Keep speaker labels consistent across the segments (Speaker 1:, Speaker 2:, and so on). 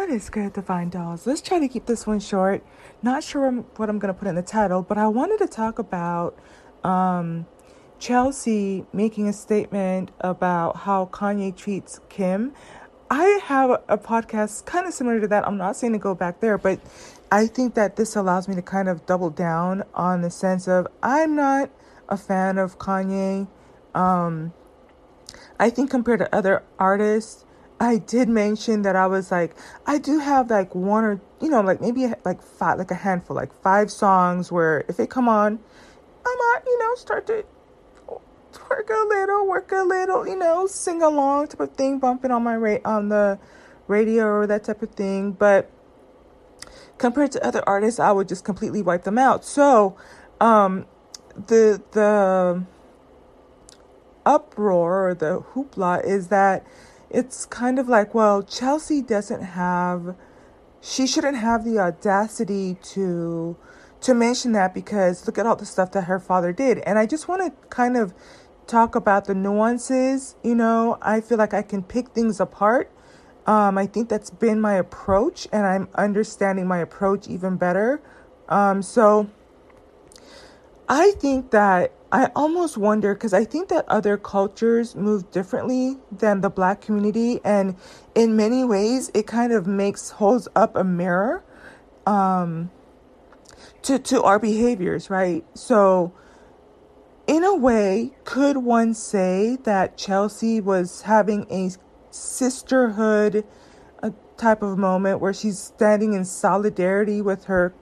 Speaker 1: What is good, Divine Dolls? Let's try to keep this one short. Not sure what I'm going to put in the title, but I wanted to talk about um, Chelsea making a statement about how Kanye treats Kim. I have a podcast kind of similar to that. I'm not saying to go back there, but I think that this allows me to kind of double down on the sense of I'm not a fan of Kanye. Um, I think compared to other artists, I did mention that I was like, I do have like one or, you know, like maybe like five, like a handful, like five songs where if they come on, I might, you know, start to work a little, work a little, you know, sing along type of thing, bumping on my rate on the radio or that type of thing. But compared to other artists, I would just completely wipe them out. So, um, the the uproar or the hoopla is that it's kind of like, well, Chelsea doesn't have, she shouldn't have the audacity to to mention that because look at all the stuff that her father did. And I just want to kind of talk about the nuances. You know, I feel like I can pick things apart. Um, I think that's been my approach, and I'm understanding my approach even better. Um, so I think that I almost wonder because I think that other cultures move differently than the black community, and in many ways, it kind of makes holds up a mirror um, to to our behaviors, right? So, in a way, could one say that Chelsea was having a sisterhood a type of moment where she's standing in solidarity with her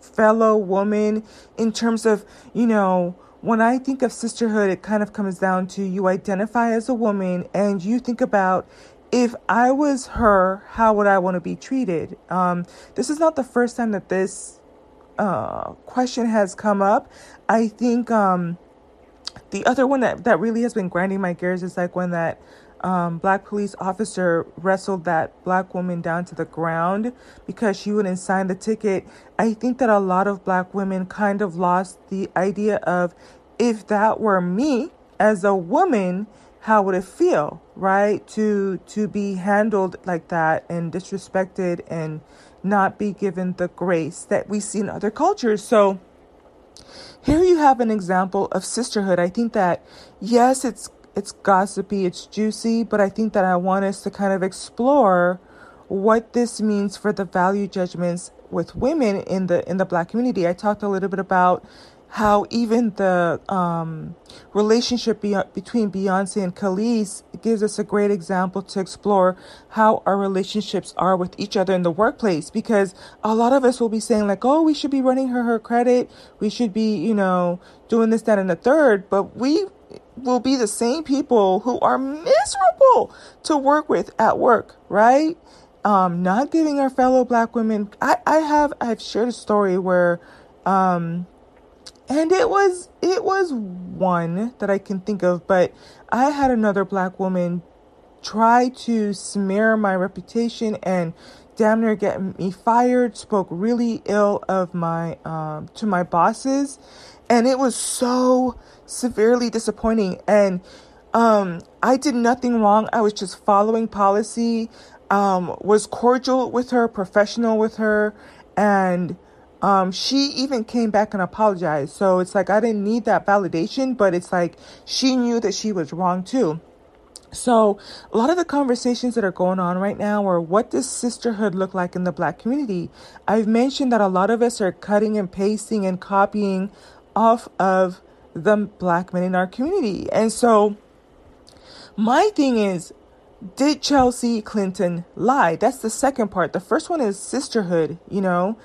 Speaker 1: fellow woman in terms of, you know, when I think of sisterhood, it kind of comes down to you identify as a woman and you think about if I was her, how would I want to be treated? Um, this is not the first time that this uh, question has come up. I think um, the other one that, that really has been grinding my gears is like when that um, black police officer wrestled that black woman down to the ground because she wouldn't sign the ticket. I think that a lot of black women kind of lost the idea of if that were me as a woman, how would it feel, right? To to be handled like that and disrespected and not be given the grace that we see in other cultures. So here you have an example of sisterhood. I think that yes, it's it's gossipy, it's juicy, but I think that I want us to kind of explore what this means for the value judgments with women in the in the black community. I talked a little bit about how even the um, relationship be- between Beyonce and Kelis gives us a great example to explore how our relationships are with each other in the workplace. Because a lot of us will be saying like, "Oh, we should be running her her credit. We should be, you know, doing this, that, and the third. But we will be the same people who are miserable to work with at work, right? Um, not giving our fellow black women. I, I have I've shared a story where um and it was it was one that I can think of, but I had another black woman try to smear my reputation and damn near getting me fired, spoke really ill of my um to my bosses and it was so severely disappointing and um, I did nothing wrong. I was just following policy, um, was cordial with her, professional with her, and um, she even came back and apologized. So it's like I didn't need that validation, but it's like she knew that she was wrong too. So, a lot of the conversations that are going on right now are what does sisterhood look like in the black community? I've mentioned that a lot of us are cutting and pasting and copying off of the black men in our community. And so my thing is, did Chelsea Clinton lie? That's the second part. The first one is sisterhood, you know,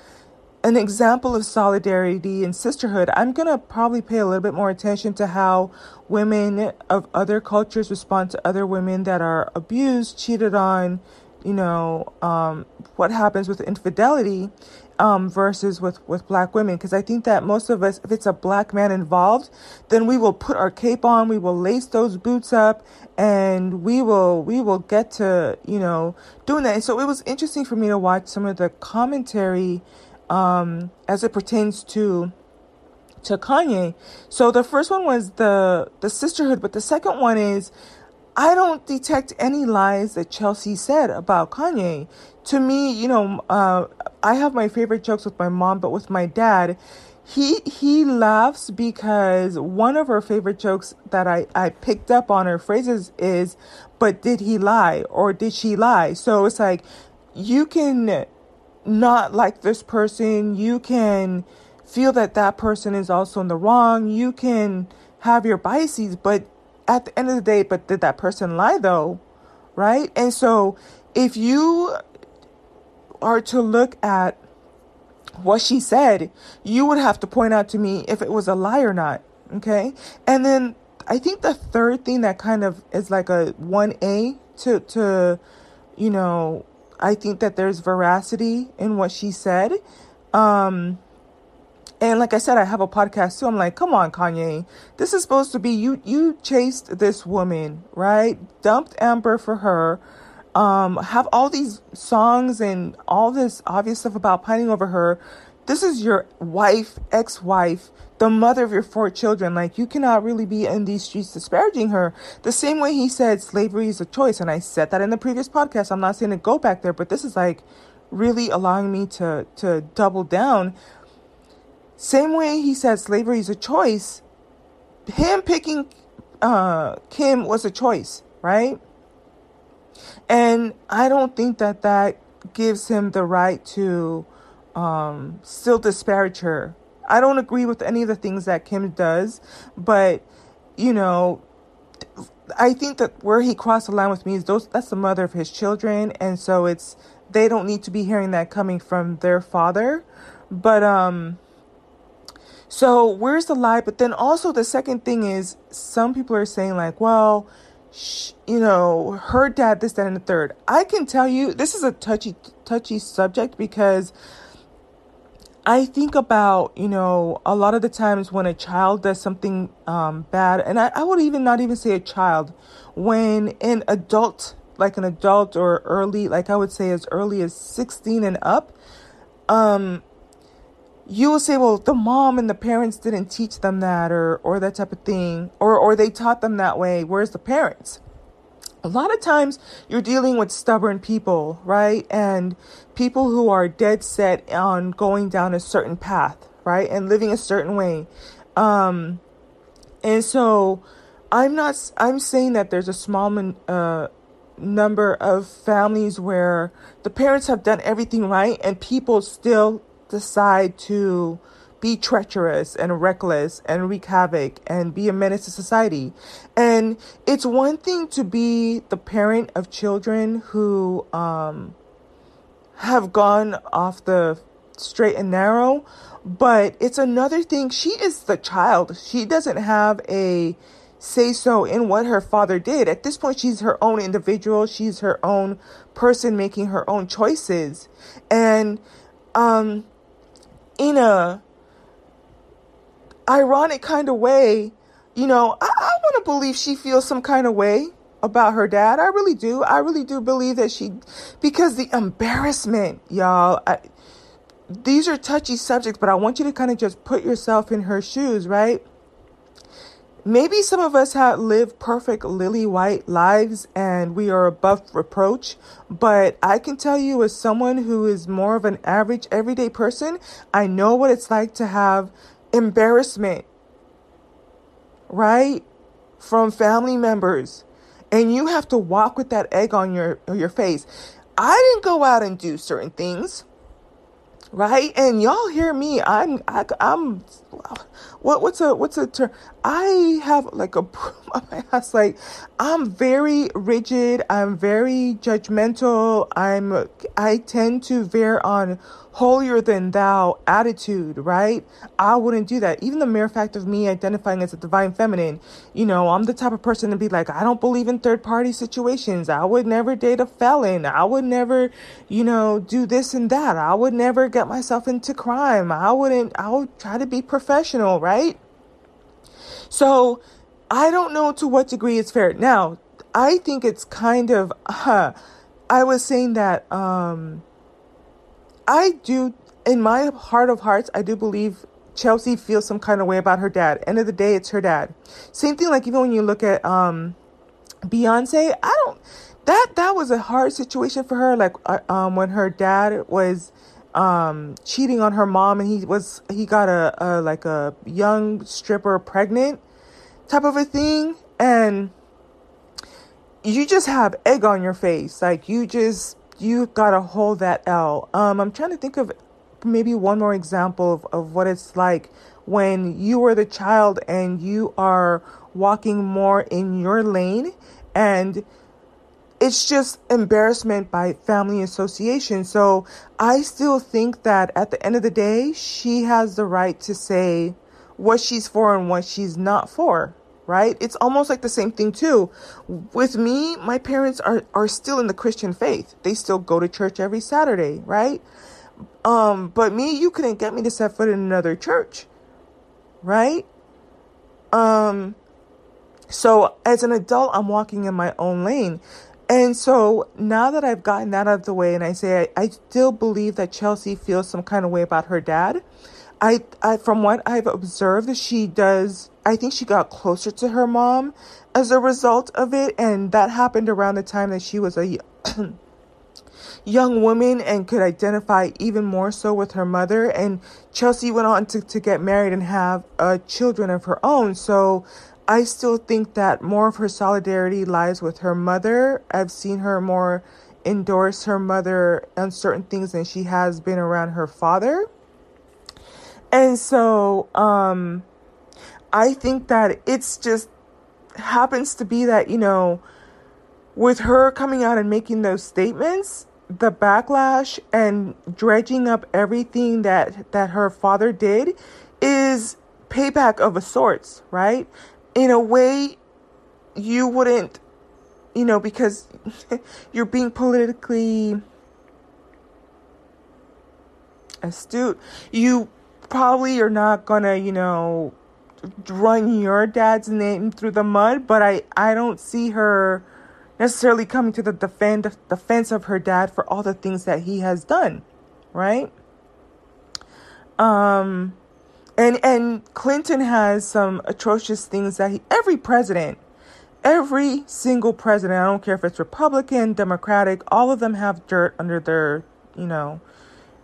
Speaker 1: an example of solidarity and sisterhood. I'm going to probably pay a little bit more attention to how women of other cultures respond to other women that are abused, cheated on, you know, um, what happens with infidelity um, versus with, with black women. Because I think that most of us, if it's a black man involved, then we will put our cape on, we will lace those boots up, and we will we will get to you know doing that. And so it was interesting for me to watch some of the commentary um, as it pertains to to Kanye. So the first one was the the sisterhood, but the second one is I don't detect any lies that Chelsea said about Kanye. To me, you know, uh, I have my favorite jokes with my mom, but with my dad, he he laughs because one of her favorite jokes that I, I picked up on her phrases is, but did he lie or did she lie? So it's like you can not like this person, you can feel that that person is also in the wrong, you can have your biases, but at the end of the day, but did that person lie though? Right? And so if you are to look at what she said, you would have to point out to me if it was a lie or not. Okay. And then I think the third thing that kind of is like a 1A to, to, you know, I think that there's veracity in what she said. Um, and like I said, I have a podcast too. I'm like, come on, Kanye. This is supposed to be you you chased this woman, right? Dumped Amber for her. Um, have all these songs and all this obvious stuff about pining over her. This is your wife, ex-wife, the mother of your four children. Like you cannot really be in these streets disparaging her. The same way he said slavery is a choice, and I said that in the previous podcast. I'm not saying to go back there, but this is like really allowing me to to double down same way he said slavery is a choice, him picking uh, Kim was a choice, right? And I don't think that that gives him the right to um, still disparage her. I don't agree with any of the things that Kim does, but you know, I think that where he crossed the line with me is those that's the mother of his children, and so it's they don't need to be hearing that coming from their father. But um so where's the lie? But then also the second thing is some people are saying like, well, sh- you know, her dad, this, that, and the third. I can tell you this is a touchy, touchy subject because I think about, you know, a lot of the times when a child does something um, bad, and I, I would even not even say a child, when an adult, like an adult or early, like I would say as early as 16 and up, um, you will say, well, the mom and the parents didn't teach them that or or that type of thing, or or they taught them that way. Where's the parents? A lot of times you're dealing with stubborn people, right? And people who are dead set on going down a certain path, right? And living a certain way. Um, and so I'm not, I'm saying that there's a small uh, number of families where the parents have done everything right and people still decide to be treacherous and reckless and wreak havoc and be a menace to society. And it's one thing to be the parent of children who um, have gone off the straight and narrow, but it's another thing. She is the child. She doesn't have a say so in what her father did. At this point, she's her own individual. She's her own person making her own choices. And, um, in a ironic kind of way, you know, I, I want to believe she feels some kind of way about her dad. I really do. I really do believe that she, because the embarrassment, y'all. I, these are touchy subjects, but I want you to kind of just put yourself in her shoes, right? Maybe some of us have lived perfect lily white lives and we are above reproach, but I can tell you, as someone who is more of an average everyday person, I know what it's like to have embarrassment, right? From family members. And you have to walk with that egg on your, your face. I didn't go out and do certain things right? And y'all hear me. I'm I, am i am what what's a what's a term? I have like a my ass like I'm very rigid. I'm very judgmental. I'm I tend to veer on holier than thou attitude, right? I wouldn't do that. Even the mere fact of me identifying as a divine feminine, you know, I'm the type of person to be like, I don't believe in third party situations. I would never date a felon. I would never, you know, do this and that. I would never get myself into crime. I wouldn't, I would try to be professional, right? So I don't know to what degree it's fair. Now, I think it's kind of, uh, I was saying that, um, I do, in my heart of hearts, I do believe Chelsea feels some kind of way about her dad. End of the day, it's her dad. Same thing, like even when you look at um, Beyonce, I don't that that was a hard situation for her like uh, um when her dad was um cheating on her mom and he was he got a, a like a young stripper pregnant type of a thing and you just have egg on your face like you just you gotta hold that L. Um, I'm trying to think of maybe one more example of, of what it's like when you are the child and you are walking more in your lane and it's just embarrassment by family association. So I still think that at the end of the day, she has the right to say what she's for and what she's not for right? It's almost like the same thing too. With me, my parents are are still in the Christian faith. They still go to church every Saturday, right? Um, but me, you couldn't get me to set foot in another church, right? Um, so as an adult, I'm walking in my own lane. And so now that I've gotten that out of the way, and I say I, I still believe that Chelsea feels some kind of way about her dad. I, I from what I've observed, she does I think she got closer to her mom as a result of it. And that happened around the time that she was a young woman and could identify even more so with her mother. And Chelsea went on to, to get married and have uh, children of her own. So I still think that more of her solidarity lies with her mother. I've seen her more endorse her mother on certain things than she has been around her father. And so, um, I think that it's just happens to be that, you know, with her coming out and making those statements, the backlash and dredging up everything that that her father did is payback of a sorts, right? In a way you wouldn't you know because you're being politically astute. You probably are not to, you know, run your dad's name through the mud, but I, I don't see her necessarily coming to the defend, the defense of her dad for all the things that he has done, right? Um, and and Clinton has some atrocious things that he, every president, every single president, I don't care if it's Republican, Democratic, all of them have dirt under their, you know,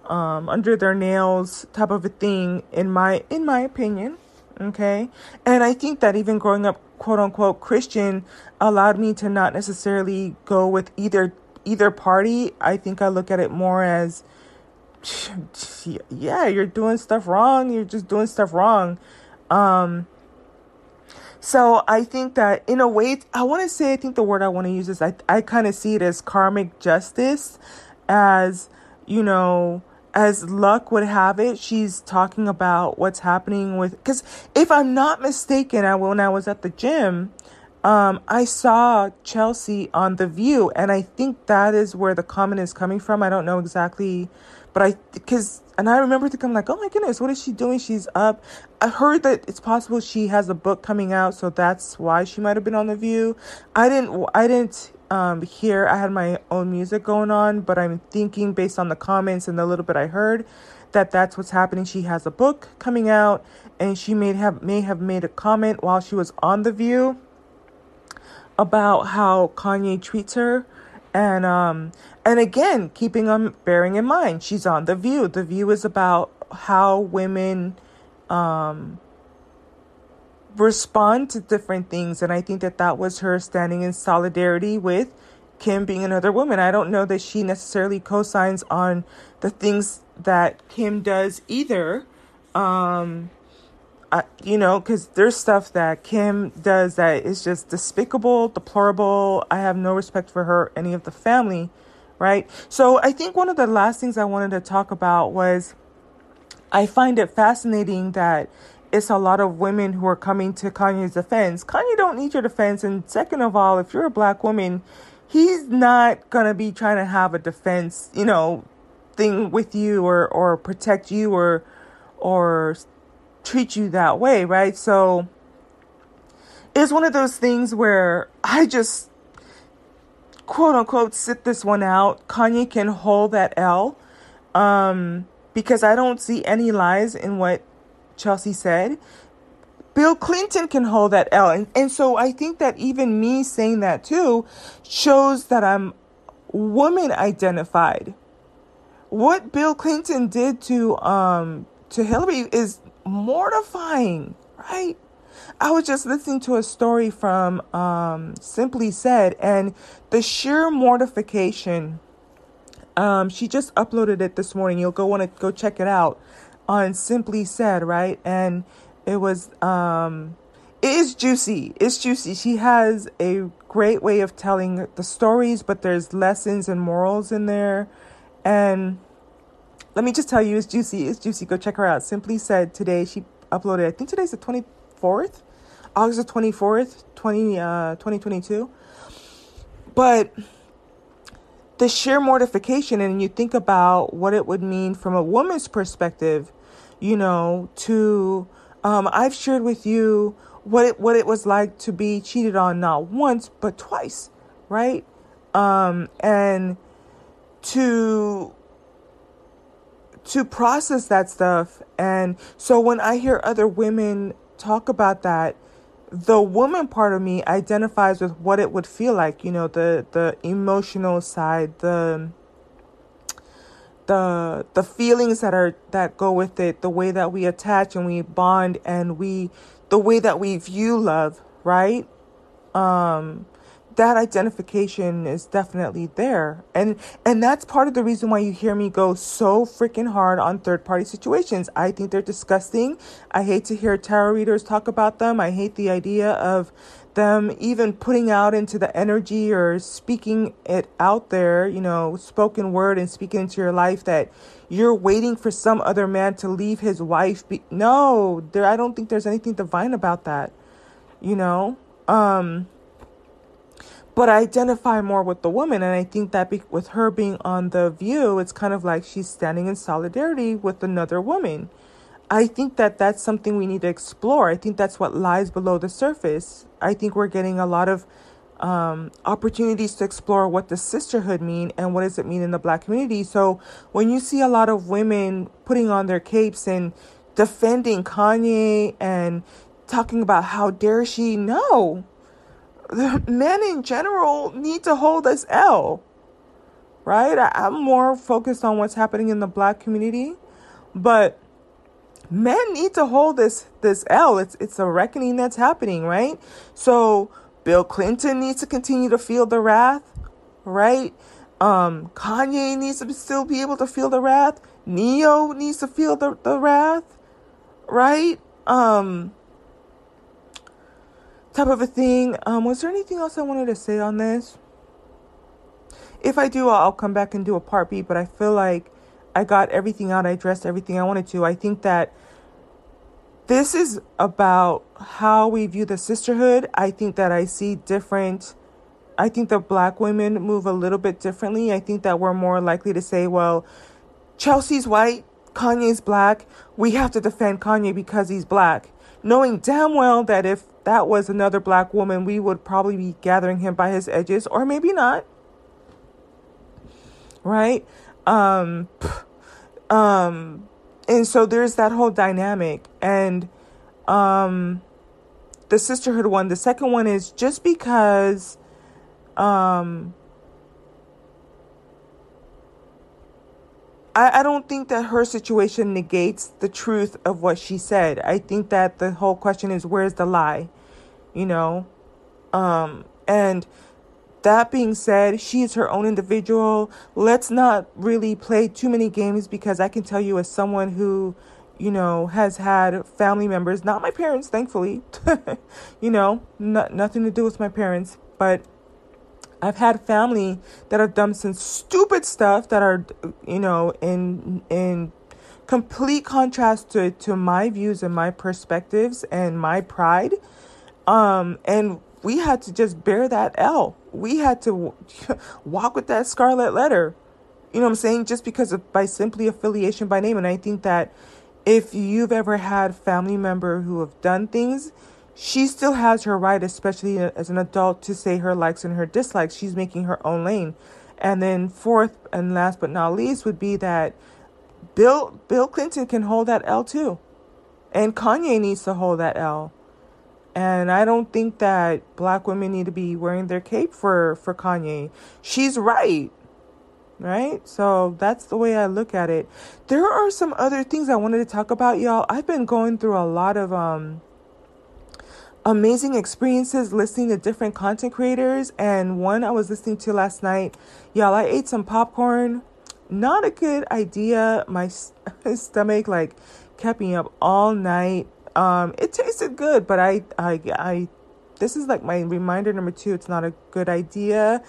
Speaker 1: um, under their nails type of a thing. In my in my opinion, Okay. And I think that even growing up quote unquote Christian allowed me to not necessarily go with either either party. I think I look at it more as yeah, you're doing stuff wrong. You're just doing stuff wrong. Um so I think that in a way I want to say I think the word I want to use is I I kind of see it as karmic justice as you know as luck would have it, she's talking about what's happening with. Because if I'm not mistaken, I when I was at the gym, um, I saw Chelsea on The View, and I think that is where the comment is coming from. I don't know exactly, but I because and I remember thinking like, oh my goodness, what is she doing? She's up. I heard that it's possible she has a book coming out, so that's why she might have been on The View. I didn't. I didn't um, here I had my own music going on, but I'm thinking based on the comments and the little bit I heard that that's what's happening. She has a book coming out, and she may have may have made a comment while she was on the View about how Kanye treats her, and um and again keeping on bearing in mind she's on the View. The View is about how women um respond to different things. And I think that that was her standing in solidarity with Kim being another woman. I don't know that she necessarily co signs on the things that Kim does either. Um, I, you know, because there's stuff that Kim does that is just despicable, deplorable. I have no respect for her, any of the family, right? So I think one of the last things I wanted to talk about was I find it fascinating that it's a lot of women who are coming to Kanye's defense. Kanye don't need your defense. And second of all, if you're a black woman, he's not gonna be trying to have a defense, you know, thing with you or or protect you or or treat you that way, right? So it's one of those things where I just quote unquote sit this one out. Kanye can hold that L. Um, because I don't see any lies in what Chelsea said. Bill Clinton can hold that L. And, and so I think that even me saying that too shows that I'm woman identified. What Bill Clinton did to um to Hillary is mortifying, right? I was just listening to a story from um, Simply Said, and the sheer mortification. Um, she just uploaded it this morning. You'll go want to go check it out on Simply Said, right? And it was um, it is juicy. It's juicy. She has a great way of telling the stories, but there's lessons and morals in there, and let me just tell you, it's juicy. It's juicy. Go check her out. Simply Said today. She uploaded. I think today's the 24th, August the 24th, 20, uh, 2022. But the sheer mortification, and you think about what it would mean from a woman's perspective, you know, to, um, I've shared with you what it, what it was like to be cheated on not once, but twice, right? Um, and to, to process that stuff. And so when I hear other women talk about that, the woman part of me identifies with what it would feel like, you know, the the emotional side, the the the feelings that are that go with it, the way that we attach and we bond and we the way that we view love, right? Um that identification is definitely there. And and that's part of the reason why you hear me go so freaking hard on third party situations. I think they're disgusting. I hate to hear tarot readers talk about them. I hate the idea of them even putting out into the energy or speaking it out there you know spoken word and speaking into your life that you're waiting for some other man to leave his wife be- no there i don't think there's anything divine about that you know? Um but I identify more with the woman. And I think that be- with her being on The View, it's kind of like she's standing in solidarity with another woman. I think that that's something we need to explore. I think that's what lies below the surface. I think we're getting a lot of um, opportunities to explore what does sisterhood mean and what does it mean in the black community. So when you see a lot of women putting on their capes and defending Kanye and talking about how dare she, no, men in general need to hold this L, right? I, I'm more focused on what's happening in the black community, but men need to hold this this L. It's it's a reckoning that's happening, right? So Bill Clinton needs to continue to feel the wrath, right? Um, Kanye needs to still be able to feel the wrath. Ne-Yo needs to feel the, the wrath, right? Um, type of a thing. Um, was there anything else I wanted to say on this? If I do, I'll come back and do a part B, but I feel like I got everything out. I addressed everything I wanted to. I think that this is about how we view the sisterhood. I think that I see different. I think the black women move a little bit differently. I think that we're more likely to say, well, Chelsea's white, Kanye's black. We have to defend Kanye because he's black. Knowing damn well that if that was another black woman, we would probably be gathering him by his edges, or maybe not. Right? Um, um, and so there's that whole dynamic. And um, the sisterhood one, the second one is just because um, I, I don't think that her situation negates the truth of what she said. I think that the whole question is where's the lie? You know? Um, and that being said, she is her own individual. Let's not really play too many games because I can tell you, as someone who, you know, has had family members, not my parents, thankfully, you know, not, nothing to do with my parents, but I've had family that have done some stupid stuff that are, you know, in in complete contrast to, to my views and my perspectives and my pride. Um, and we had to just bear that L. We had to walk with that scarlet letter. You know what I'm saying? Just because of by simply affiliation by name. And I think that if you've ever had family member who have done things she still has her right, especially as an adult, to say her likes and her dislikes. She's making her own lane. And then fourth and last but not least would be that Bill Bill Clinton can hold that L too. And Kanye needs to hold that L. And I don't think that black women need to be wearing their cape for, for Kanye. She's right. Right? So that's the way I look at it. There are some other things I wanted to talk about, y'all. I've been going through a lot of um amazing experiences listening to different content creators and one I was listening to last night, y'all, I ate some popcorn. Not a good idea. My, stomach like kept me up all night. Um, it tasted good, but I, I, I, this is like my reminder number two. It's not a good idea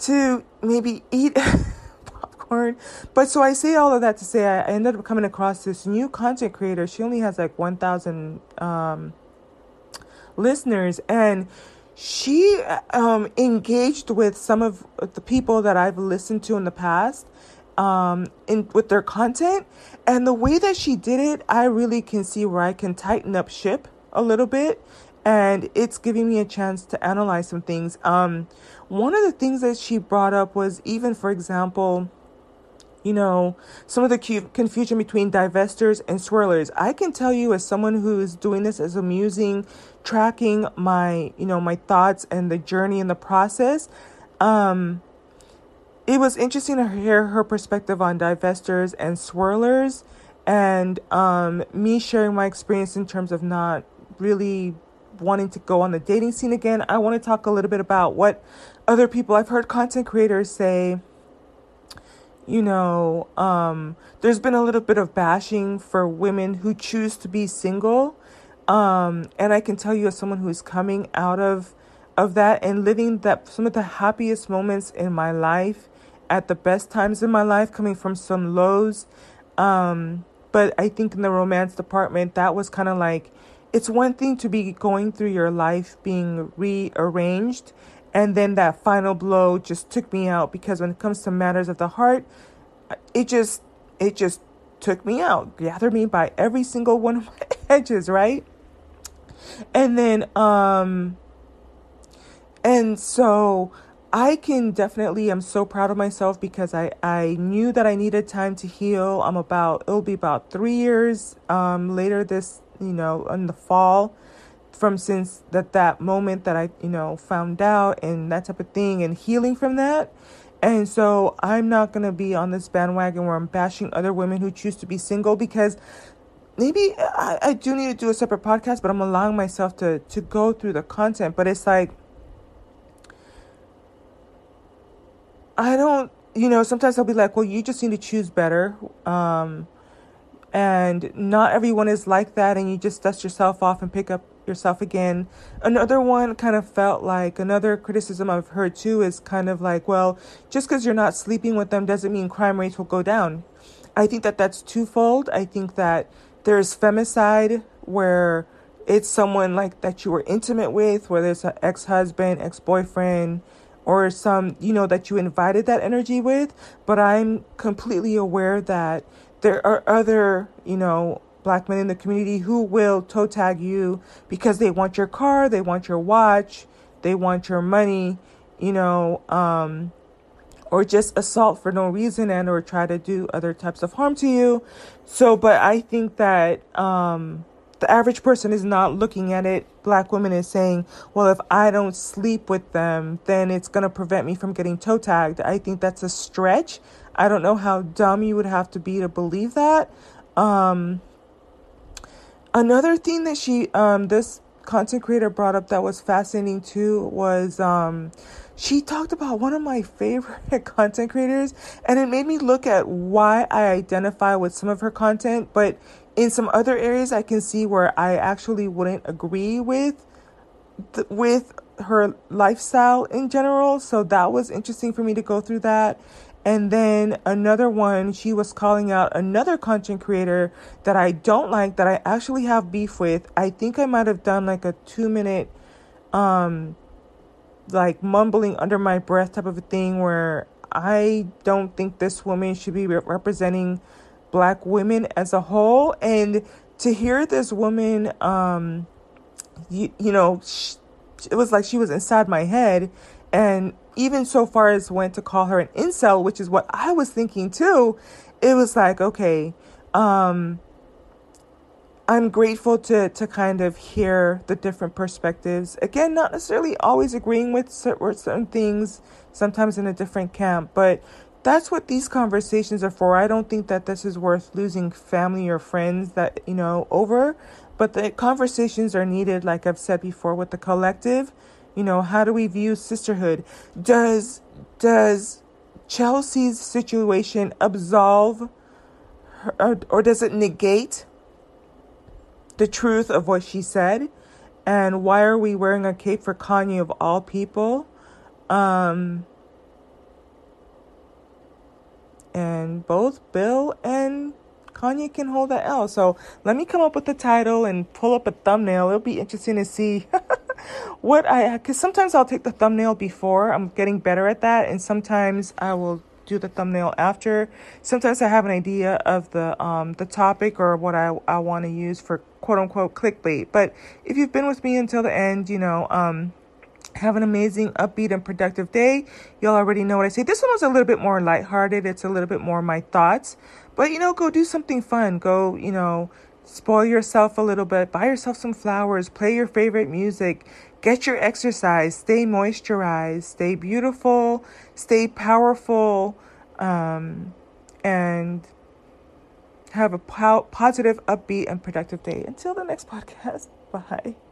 Speaker 1: to maybe eat popcorn. But so I say all of that to say I ended up coming across this new content creator. She only has like 1,000 um, listeners and she um, engaged with some of the people that I've listened to in the past um, in with their content, and the way that she did it, I really can see where I can tighten up ship a little bit, and it's giving me a chance to analyze some things. Um, one of the things that she brought up was even, for example, you know, some of the confusion between divestors and swirlers. I can tell you as someone who is doing this as amusing, tracking my, you know, my thoughts and the journey and the process, um, it was interesting to hear her perspective on divestors and swirlers and um, me sharing my experience in terms of not really wanting to go on the dating scene again. I want to talk a little bit about what other people I've heard content creators say you know, um, there's been a little bit of bashing for women who choose to be single. Um, and I can tell you, as someone who's coming out of of that and living that some of the happiest moments in my life, at the best times in my life, coming from some lows. Um, but I think in the romance department, that was kind of like it's one thing to be going through your life being rearranged and then that final blow just took me out because when it comes to matters of the heart it just it just took me out gathered me by every single one of my edges right and then um and so I can definitely I'm so proud of myself because I I knew that I needed time to heal. I'm about it'll be about 3 years um later this, you know, in the fall from since that that moment that I, you know, found out and that type of thing and healing from that. And so I'm not going to be on this bandwagon where I'm bashing other women who choose to be single because maybe I, I do need to do a separate podcast, but I'm allowing myself to to go through the content. But it's like I don't, you know, sometimes I'll be like, well, you just need to choose better. Um, and not everyone is like that, and you just dust yourself off and pick up yourself again. Another one kind of felt like another criticism I've heard too is kind of like, well, just because you're not sleeping with them doesn't mean crime rates will go down. I think that that's twofold. I think that there's femicide where it's someone like that you were intimate with, whether it's an ex husband, ex boyfriend, or some, you know, that you invited that energy with. But I'm completely aware that there are other, you know, black men in the community who will toe tag you because they want your car, they want your watch, they want your money, you know, um, or just assault for no reason and or try to do other types of harm to you. So, but I think that um, the average person is not looking at it. Black women is saying, well, if I don't sleep with them, then it's going to prevent me from getting toe tagged. I think that's a stretch. I don't know how dumb you would have to be to believe that. Um, Another thing that she, um, this content creator brought up that was fascinating too was um, she talked about one of my favorite content creators, and it made me look at why I identify with some of her content, but in some other areas I can see where I actually wouldn't agree with th- with her lifestyle in general. So that was interesting for me to go through that. And then another one, she was calling out another content creator that I don't like, that I actually have beef with. I think I might have done like a two minute, um, like mumbling under my breath type of a thing where I don't think this woman should be re- representing black women as a whole. And to hear this woman, um, you, you know, sh- it was like she was inside my head and even so far as went to call her an incel, which is what I was thinking too. It was like, okay, um, I'm grateful to to kind of hear the different perspectives. Again, not necessarily always agreeing with certain things, sometimes in a different camp, but that's what these conversations are for. I don't think that this is worth losing family or friends that, you know, over, but the conversations are needed like I've said before with the collective. You know, how do we view sisterhood? Does does Chelsea's situation absolve her, or, or does it negate the truth of what she said? And why are we wearing a cape for Kanye of all people? Um, and both Bill and Kanye can hold that L. So let me come up with the title and pull up a thumbnail. It'll be interesting to see what I, because sometimes I'll take the thumbnail before. I'm getting better at that, and sometimes I will do the thumbnail after. Sometimes I have an idea of the um the topic or what I I want to use for quote unquote clickbait. But if you've been with me until the end, you know um have an amazing, upbeat, and productive day. Y'all already know what I say. This one was a little bit more lighthearted. It's a little bit more my thoughts. But, you know, go do something fun. Go, you know, spoil yourself a little bit. Buy yourself some flowers. Play your favorite music. Get your exercise. Stay moisturized. Stay beautiful. Stay powerful. Um, and have a po- positive, upbeat, and productive day. Until the next podcast. Bye.